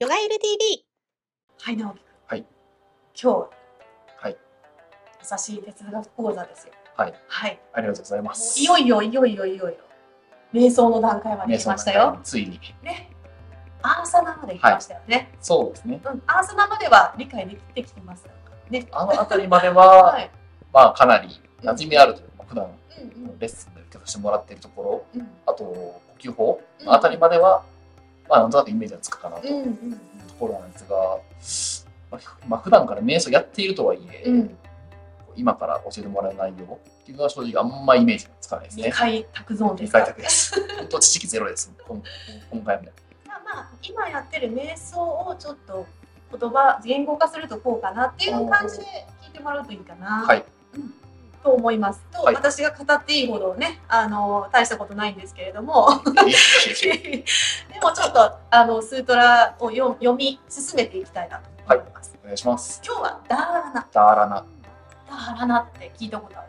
ヨガエル TV。はい、直樹君。はい。今日は、はい。優しい哲学講座ですよ。はい。はい。ありがとうございます。いよいよ、いよいよ、いよいよ。瞑想の段階まで来ましたよ。ついに。ね。アーサナまで来ましたよね。そうですね。うん。アーサナまでは理解できてきてます。ね。あの辺りまでは、はい。まあかなり馴染みあるというか、普段レッスンで受けさせてもらっているところ、うん。あと呼吸法のあたりまでは、まあなんとなくイメージがつくかなというところなんですが、まあ、まあ普段から瞑想やっているとはいえ、うん。うん。今から教えてもらえないよっていうのは正直あんまイメージがつかないです二ね。回卓ゾーンで理すか？解宅です。本当知識ゼロです。今 今回もね。まあまあ、今やってる瞑想をちょっと言葉、言語化するとこうかなっていう感じで聞いてもらうといいかな。はい。と思います。と、はい私が語っていいほどね、あの、大したことないんですけれども、でもちょっと、あの、スートラを読読み進めていきたいなと思います。お願いします。今日は、ダーラナ。ダーラナ、ダーラナって聞いたことある？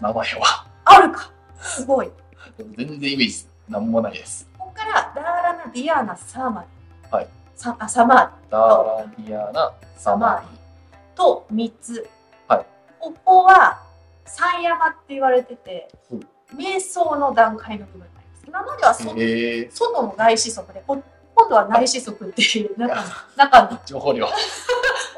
名前は？あるかすごい。全然イメージなんもないです。ここから、ダーラナ、ディアーナ、サーマディ。はい。さあサマーディ。ダーラディアナ、サマーデと3つ、はいここは三山って言われてて瞑想の段階の部分になります。今まではそ、え。外の外視足でこ今度は内視足っていう 中ー。中に情報量。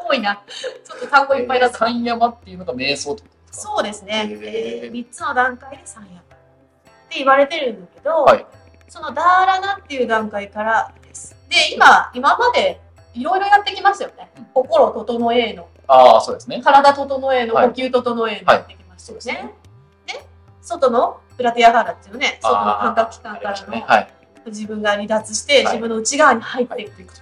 多いな。ちょっと単語いっぱいだった、三山っていうのが瞑想ってことですか。そうですね、へーえー、3つの段階で三山って言われてるんだけど、はい。そのダーラナっていう段階からです。で今今までいろいろやってきましたよね、うん。心整えの。ああ、そうですね。体整えの、はい。呼吸整えのやってきましたよね。はいで外のプラティアガーラっていうね、外の感覚器官から。のはい。自分が離脱して、はい自分の内側に入っていく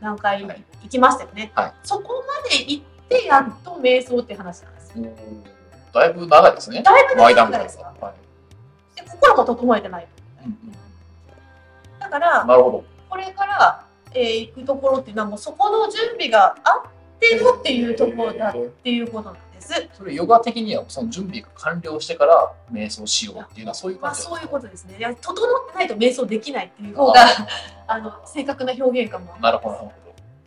段階にはい行きましたよね。はいそこまで行ってやっと瞑想って話なんです。だいぶ長いですね。だいぶ長いいですかな。はい。で心も整えてないうんだから、なるほど。これから、えー行くところっていうのはもうそこの準備があってのっていうところだっていうことなんです。それヨガ的にはその準備が完了してから瞑想しようっていうのはそういうまあ感じそういうことですね。いや整ってないと瞑想できないっていう方が、あの正確な表現かも。なるほど。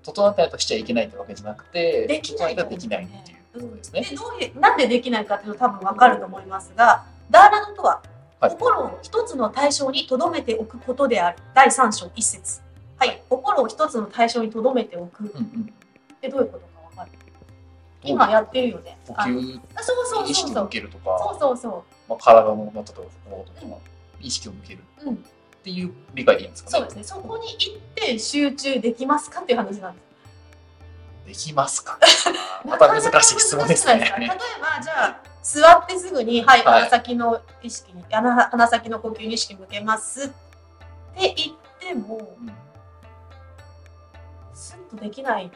整ってないとしちゃいけないってわけじゃなくて、できない整えたらできないっていうことですね。でどういうなんでできないかっていうの多分わかると思いますが、ダーラナとは、はい心を一つの対象に留めておくことである。第三章一節。はい、心を一つの対象に留めておくっうんうん。てどういうことか今やってるよね。呼吸あそうそうに意識を向そうそう。けるとか、そうそうそまあ、体の中とかとか、意識を向けるう。うん、っていう理解でいいんですかね。そうですね。そこに一点集中できますかっていう話なんです。できますか また難しい質問ですね。例えばじゃあ座ってすぐに、はい、はい鼻先の意識に鼻鼻先の呼吸に意識向けますって言ってもうんスッとできない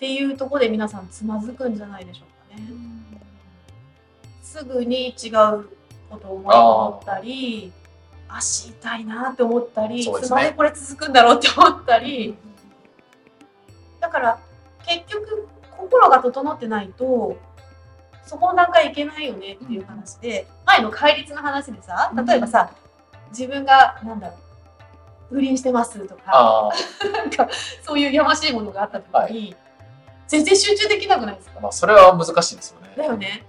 っていうところで皆さんつまずくんじゃないでしょうかね。すぐに違うことを思ったり足痛いなって思ったり、そうですね。つまでこれ続くんだろうって思ったり。だから結局心が整ってないとそこの段階いけないよねっていう話で、前の戒律の話でさ例えばさ、自分がなんだろう不倫してますとかあ なんかそういうやましいものがあった時に、全然集中できなくないですか？あ、まあそれは難しいですよね。だよね。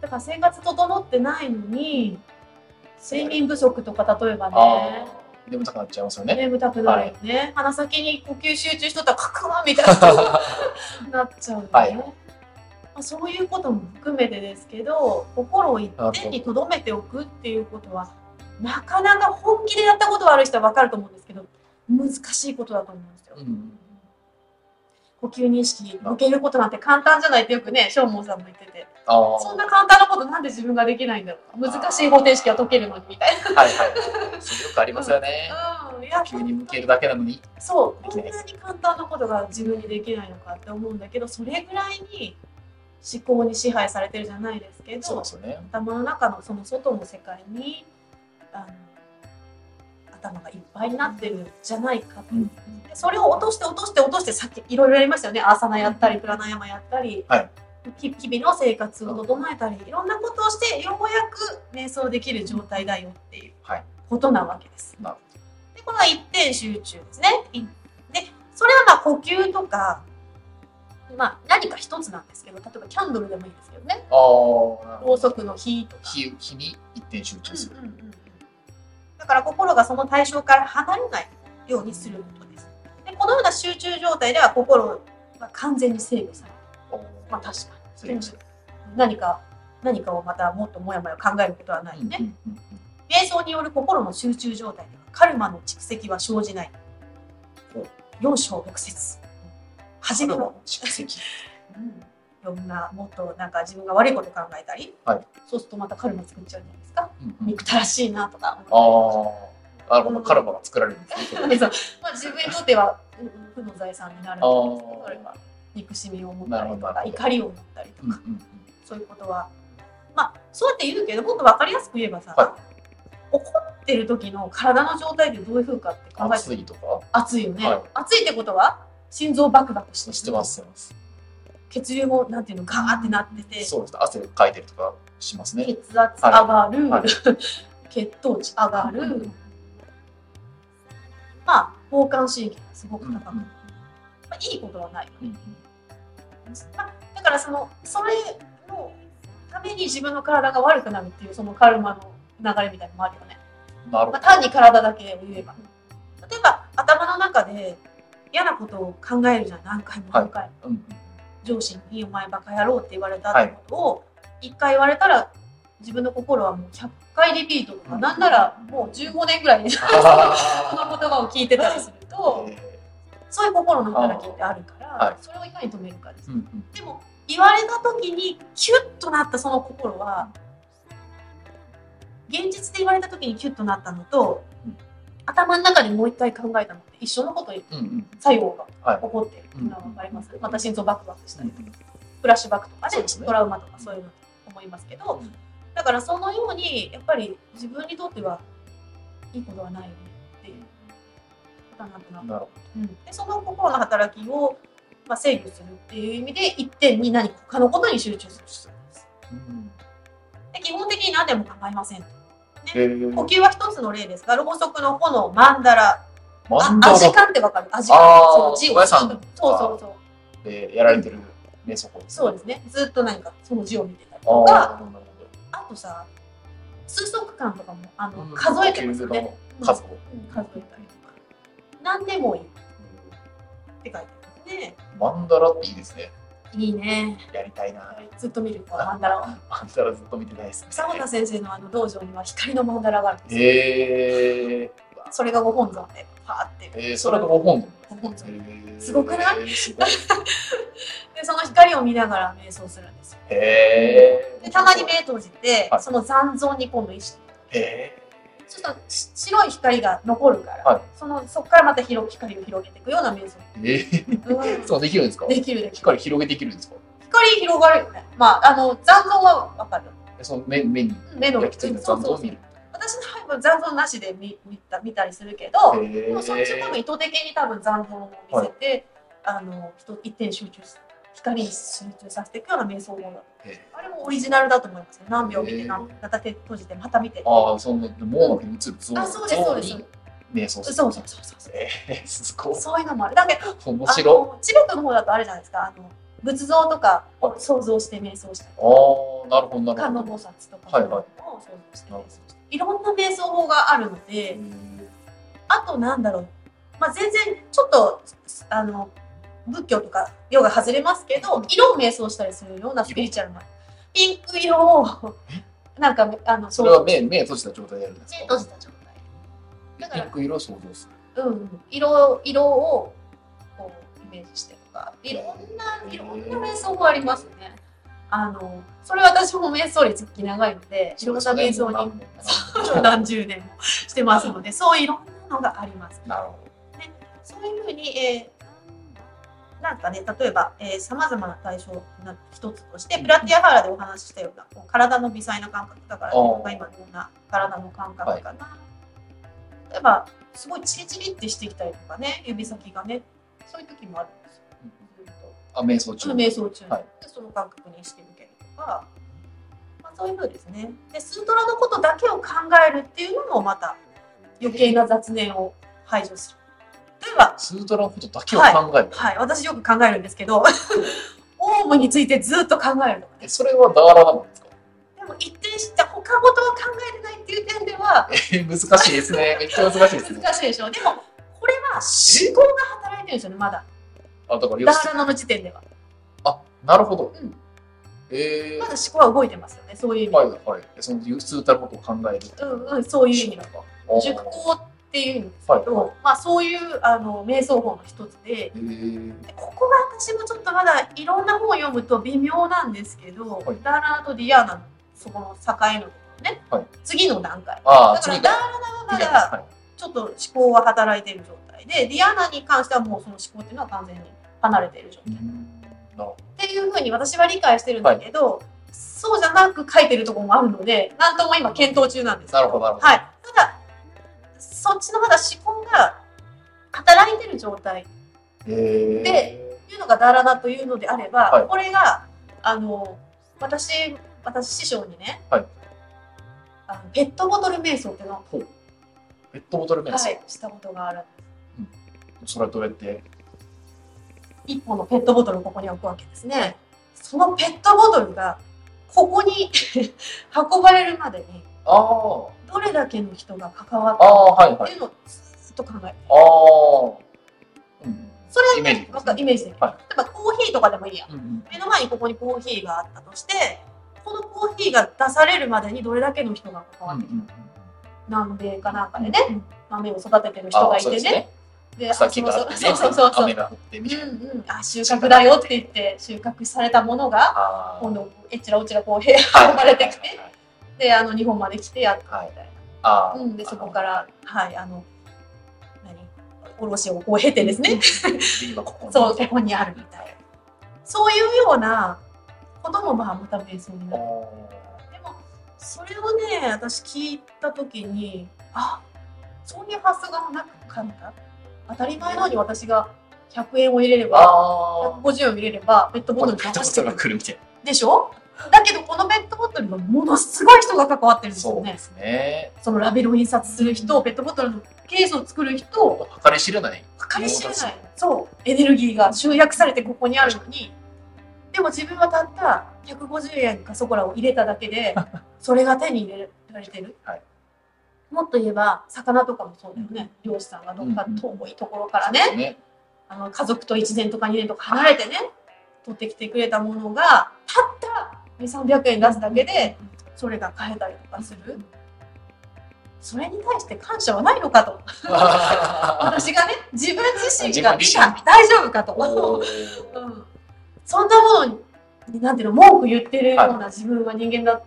だから生活整ってないのに、睡眠不足とか例えばね、眠たくなっちゃいますよね。眠たくなるよね。鼻先に呼吸集中しとったらカクワンみたいな なっちゃうよね。はいまあ、そういうことも含めてですけど、心を一点に留めておくっていうことは、なかなか本気でやったことがある人は分かると思うんですけど、難しいことだと思うんですよ。うん呼吸認識向けることなんて簡単じゃないってよくね、ショーモンさんも言ってて。そんな簡単なことなんで自分ができないんだろう難しい方程式は解けるのにみたいはいはい。それよくありますよね。な。うん、いや急に向けるだけなのに。そう、こんなに簡単なことが自分にできないのかって思うんだけど、それぐらいに思考に支配されてるじゃないですけどそうで、すよね。頭の中のその外の世界にあの頭がいっぱいになってるんじゃないかと。うんでそれを落として落として落としてさっきいろいろやりましたよね。アーサナやったり、プラナヤマやったり、はいき日々の生活を整えたり、いろんなことをしてようやく瞑想できる状態だよっていうはいことなわけです。なるで、この一点集中ですね。いで、そそれはまあ呼吸とか、まあ何か一つなんですけど、例えばキャンドルでもいいですけどね。ろうそくの火とか。火火に一点集中する。うんうんうんうんだから心がその対象から離れないようにすることです。でこのような集中状態では心が完全に制御される。まあ確かに。何か、何かをまたもっともやもや考えることはないよね。瞑想による心の集中状態ではカルマの蓄積は生じないお。四章六節。初めの、蓄積。うん、いろんなもっとなんか自分が悪いこと考えたり、はい。そうするとまたカルマ作っちゃうんじゃないですか？うんうん。憎たらしいなとかあ思あ、なるほど、カルマが作られるんですね。まあ自分にとってはうん負の財産になるんですけどそれは憎しみを持ったりとか怒りを持ったりとか、うんうんうん。そういうことはまあそうやって言うけどもっと分かりやすく言えばさ、は怒ってる時の体の状態ってどういうふうかって考えて暑いとか熱いよね、はい熱いってことは心臓バクバクしてしてます、してます。血流もなんていうのガーってなっててそうです。ね。汗かいてるとかしますね。血圧上がる、はい。血糖値上がる、うん。まあ交感神経がすごくうん。高く、まあ、いいことはないうん。まあ、だからそのそれのために自分の体が悪くなるっていうそのカルマの流れみたいなのもあるよね、まあ、なるほど。単に体だけを言えば。例えば頭の中で嫌なことを考えるじゃん。何回も何回も、うんうん上司に「お前バカ野郎」って言われたってことを1回言われたら自分の心はもう100回リピートとか、うん。なんならもう15年ぐらい そのあ言葉を聞いてたりすると そういう心の働きってあるから、はい。それをいかに止めるかです、でも言われた時にキュッとなったその心は現実で言われた時にキュッとなったのと、うん頭の中でもう一回考えたのって一緒のことうんうん。作用がはい。起こっていうのは分かります、また心臓バクバクしたりとかフラッシュバックとかですね。トラウマとかそういうのと思いますけど、うんだからそのようにやっぱり自分にとってはいいことはないよねっていう。ことなんとなうん、でその心の働きを、まあ、制御するっていう意味で一点に何か他のことに集中する必要です。で基本的に何でも構いませんとえー。呼吸は一つの例です。がろうそくの炎マンダラマンダアジカンってわかる？アジカンその字を。そうそうそう。でやられてる瞑想法ですそうですね。ずっと何かその字を見てたりとか、あとさ、数息間とかもあの。数えてますよね。数を。うん。数えたりとか。何でもいいって書いてますね。マンダラっていいですね。いいね。やりたいな。ずっと見るとマンダラを。マンダラずっと見てないですね。久田先生のあの道場には光のマンダラがあるんですよ。えー、それがご本尊で、パーって。えー、それがご本ご本尊。尊。えーすごくない？すごい。で、その光を見ながら瞑想するんですよ。へー。で、たまに目閉じて、はいその残像に今度意識へちょっと白い光が残るから、はい。そのそこからまた広光を広げていくような瞑想、ー。えー。うん。そうできるんですか？できるできる。光広げていけるんですか？光広がるよね。まああの残像は分かる。えその目目に。目の焼き付いた残像を見る。私の場合は残像なしで見見た見たりするけど、でもそっち多分意図的に多分残像を見せて、あの人一点集中す光に集中させていくような瞑想法だへあれもオリジナルだと思います。よ何秒見て何秒また手閉じてまた見て。ああ、その網膜に映る像あそうですそうです瞑想。そうそうそうそうえー、すごい。そういうのもある。だけ面白チベットの方だとあるじゃないですか。あの仏像とかを想像して瞑想したりああ、なるほど、なる観ほど。音菩薩とかを想像して瞑想したりいろんな瞑想法があるのであとなんだろう、まあ、全然ちょっとあの仏教とかヨガ外れますけど色を瞑想したりするようなスピリチュアルな。ピンク色をなんかあのそれは目目閉じた状態でやるんです目か閉じた状態。だからピンク色を想像する。うん。うん、色色をこうイメージしてとか。いろんないろんな瞑想法ありますね。あのそれ私も瞑想率長いのでいろんな瞑想に何十年もしてますのでそういろんなのがあります。なるほそういうふうに、えーなんかね例えばさまざまな対象の一つとしてプラティアハラでお話ししたようなこう体の微細な感覚だからあー。自分が今のような体の感覚かな。例えばすごいチリチリってしてきたりとかね指先がねそういう時もあるんですよ。あ、瞑想中。瞑想中。に、はい。でその感覚に意識向けるとか、まあ、そういうふうですね。でスートラのことだけを考えるっていうのもまた余計な雑念を排除する例えば、スートラのことだけを考える。はい、私よく考えるんですけど、オウムについてずっと考えるの。えそれはダーラなんですか？でも一定して他事は考えてないっていう点では、えー難しいですね。めっちゃ難しいですね。難しいでしょ。でも、これは思考が働いてるんですよね、まだ。あ、だからダーラナの時点では。あ、なるほど。うんえー、まだ思考は動いてますよね、そういう意味はいはい。そのスータのことを考えるううんうん、そういう意味だと。あー熟考っていうんですけど、はいまあそういうあの瞑想法の一つで、えー、でここが私もちょっとまだいろんな本を読むと微妙なんですけど、はい。ダーラナとディアーナのそこの境のね、はい。次の段階。だから。ダーラナはまだはい。ちょっと思考は働いている状態で、ディアーナに関してはもうその思考っていうのは完全に離れている状態。っていうふうに私は理解してるんだけど、そうじゃなく書いてるところもあるので、なんとも今検討中なんですけなるほどなるほど。はい。ただ、そっちのまだ思考が働いてる状態でというのがダーラナというのであれば、はい。これが、あの、私、私師匠にね、はい。あのペットボトル瞑想っていう。のを、ペットボトルメンス、はい、したことがある。それはどうやって？一本のペットボトルをここに置くわけですね。そのペットボトルが、ここに 運ばれるまでに、ああ、どれだけの人が関わっあた。かっていうのをずっと考える。ああ、うん。それはイメージね、わかイメージで。はい例えばコーヒーとかでもいいや。うんうん目の前にここにコーヒーがあったとして、このコーヒーが出されるまでにどれだけの人が関わってる、うんうん南米かなんかでね、うん豆を育ててる人がいてね。で草木があってね、そうそうそうそう。雨が降ってみたいな。うんうん、あ収穫だよって言って収穫されたものがあ今度えちらおちらこう部屋運ばれてきてであの日本まで来てやったみたいあな、うん、でそこからはいあの何？卸をこう経てですね。で今ここに。そうここにあるみたい。なそういうようなこともまあまた瞑想になる。でもそれをね私聞いた時にあそういう発想がなかった。当たり前のように私が100円を入れればあ150円を入れればペットあ、ボトルに流してくるでしょ？だけどこのペットボトルはものすごい人が関わってるんな。ですよね。そうですね。そのラベルを印刷する人ペットボトルのケースを作る人計り知れない。計り知れない。そうエネルギーが集約されてここにあるのに。でも自分はたった150円かそこらを入れただけで それが手に入れられてる、はい。もっと言えば魚とかもそうだよね。漁師さんがどっか遠いところからね、ね。あの家族と1年とか2年とか離れてね取ってきてくれたものがたった2300円出すだけでそれが買えたりとかする。それに対して感謝はないのかと。私がね自分自身が大丈夫かと、うん、そんなものになんていうの文句言ってるような自分は人間だっ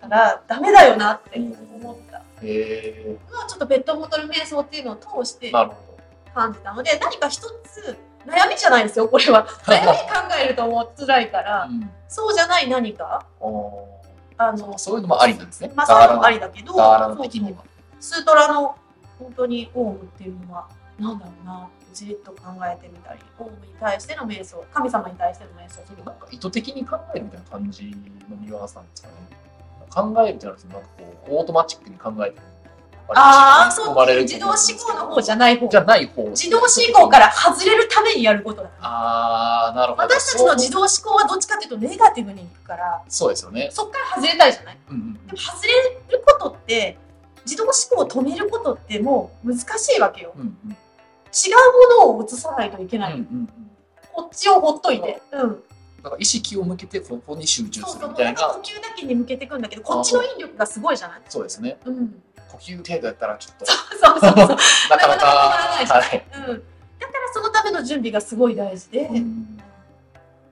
たらダメだよなって思った。へのはちょっとペットボトル瞑想っていうのを通して感じたので何か一つ悩みじゃないですよこれは 悩み考えるともう辛いからど。うんそうじゃない何か？おあのーそういうのもありなんですね。まあそういうのもありだけど。スートラの本当にオウムっていうのは何だろうなじっと考えてみたりオウムに対しての瞑想神様に対しての瞑想するなんか意図的に考えるみたいな感じのニュアンスなんですかね。考えるってなると、なんかこう、オートマチックに考えてる。ああそう自動思考の方じゃない方。じゃない方。自動思考から外れるためにやることだ。ああ、なるほど。私たちの自動思考はどっちかっていうとネガティブにいくから。そうですよね。そっから外れたいじゃない。うんうんでも外れることって自動思考を止めることってもう難しいわけよ。うんうん。違うものを移さないといけない、うんうんうん。こっちをほっといて。うん。だから意識を向けてここに集中そうそうするみたいな。呼吸だけに向けていくんだけどこっちの引力がすごいじゃない。そうですね。うん呼吸程度やったらちょっと。そうそうそう なかなかなかはい、うん、だからそのための準備がすごい大事で、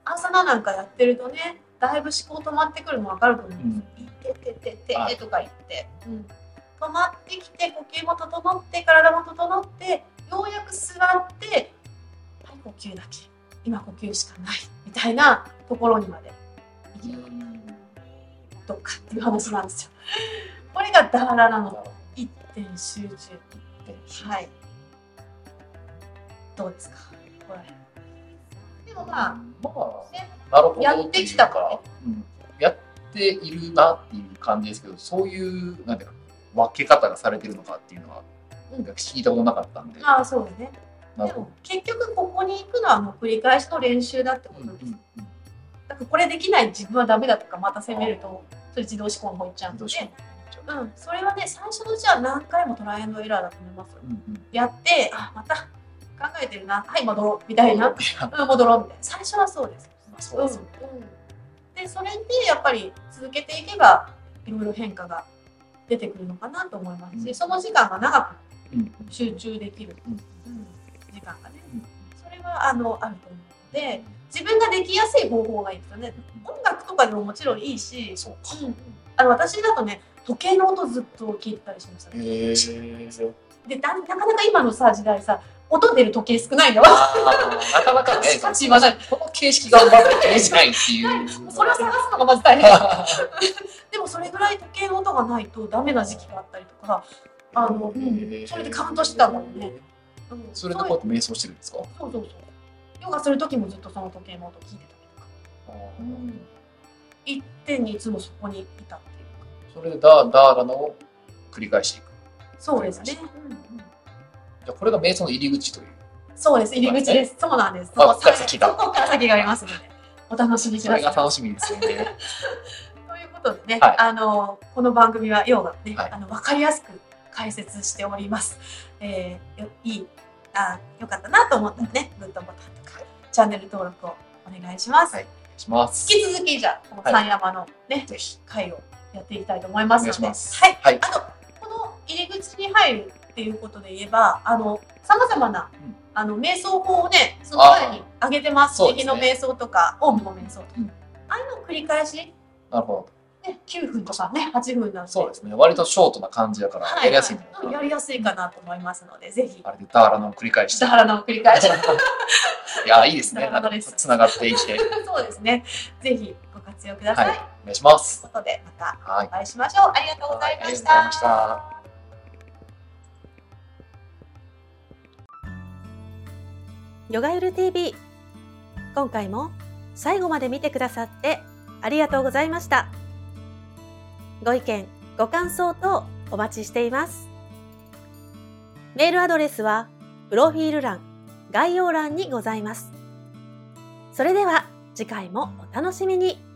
朝のなんかやってるとねだいぶ思考止まってくるの分かると思うんです。よ。てってってってはい。とか言って、うん、止まってきて呼吸も整って体も整ってようやく座ってはい呼吸だけ。今呼吸しかない。みたいなところにまで行けるどうかっていう話なんですよ。これがダーララの一点集中。はい。どうですか？これ。でもまあ、まあねなるほどやってきたからねうんやっているなっていう感じですけどそういうなんていうか分け方がされてるのかっていうのはうん聞いたことなかったんで、ああ、そうですね。なるほでも結局ここに行くのはもう繰り返しの練習だってことです。うんうん。だからこれできない自分はダメだとかまた責めるとそれ自動思考の方いっちゃうのでどうん、それはね最初のうちは何回もトライアンドエラーだと思いますよ。うんうん。やってあまた考えてるな。はい戻ろうみたいな、戻ろう。みたいな。最初はそうです。そうですようんうん、でそれでやっぱり続けていけばいろいろ変化が出てくるのかなと思いますし、うん。その時間が長く集中できる、うんうん。時間がね、うん。それはあのあると思うので自分ができやすい方法がいいですよね。音楽とかでももちろんいいし、そうか。うん。あの私だとね時計の音ずっと聞いてたりしましたね、へえ。でだなかなか今のさ時代さ音出る時計少ないのなかなかね、カチカチこの形式がまだ形じゃないっていう。それを探すのがまず大変。でもそれぐらい時計の音がないとダメな時期があったりとかあの、うんそれでカウントしてたんだもんね、うん。それでこうやって瞑想してるんですか？そうそうそう。ヨガする時もずっとその時計の音聞いてたりとか、うん、一点にいつもそこにいたってそれでダーダーラナを繰り返していく。そうですね、うんうんじゃあこれが瞑想の入り口という。そうです入り口ですそうなんですあそこから先がそこから先がありますのでお楽しみくそださいれが楽しみですよね。ということでね、はいあのこの番組はヨガね、はいあの分かりやすく解説しております。えー、よいいあよかったなと思ったらね、グッドボタンとかチャンネル登録をお願いします。はいお願いします。引き続きじゃあこの三山のね、ぜひ。会をやっていきたいと思いますので、はい。はい。あとこの入り口に入るっていうことで言えば、あの様々な、うんあの瞑想法をね、その前に上げてます。そうですね右の瞑想とか、オウムの瞑想とか、ああいうのを繰り返しなるほど。ね、9分とかね、8分なんで。そうですね。割とショートな感じだから、はいやりやすいのうんやりやすいかなと思いますので、ぜひ、あれでダーラナを繰り返して。下原の繰り返し。いや、いいですね。なんかつながっていって。そうですね。ぜひご活用ください。はい。お願いしますという。ことで、またはい。お会いしましょう。ありがとうございました。ありがとうございました。ヨガユル TV 今回も最後まで見てくださってありがとうございましたご意見ご感想等お待ちしていますメールアドレスはプロフィール欄概要欄にございます。それでは次回もお楽しみに。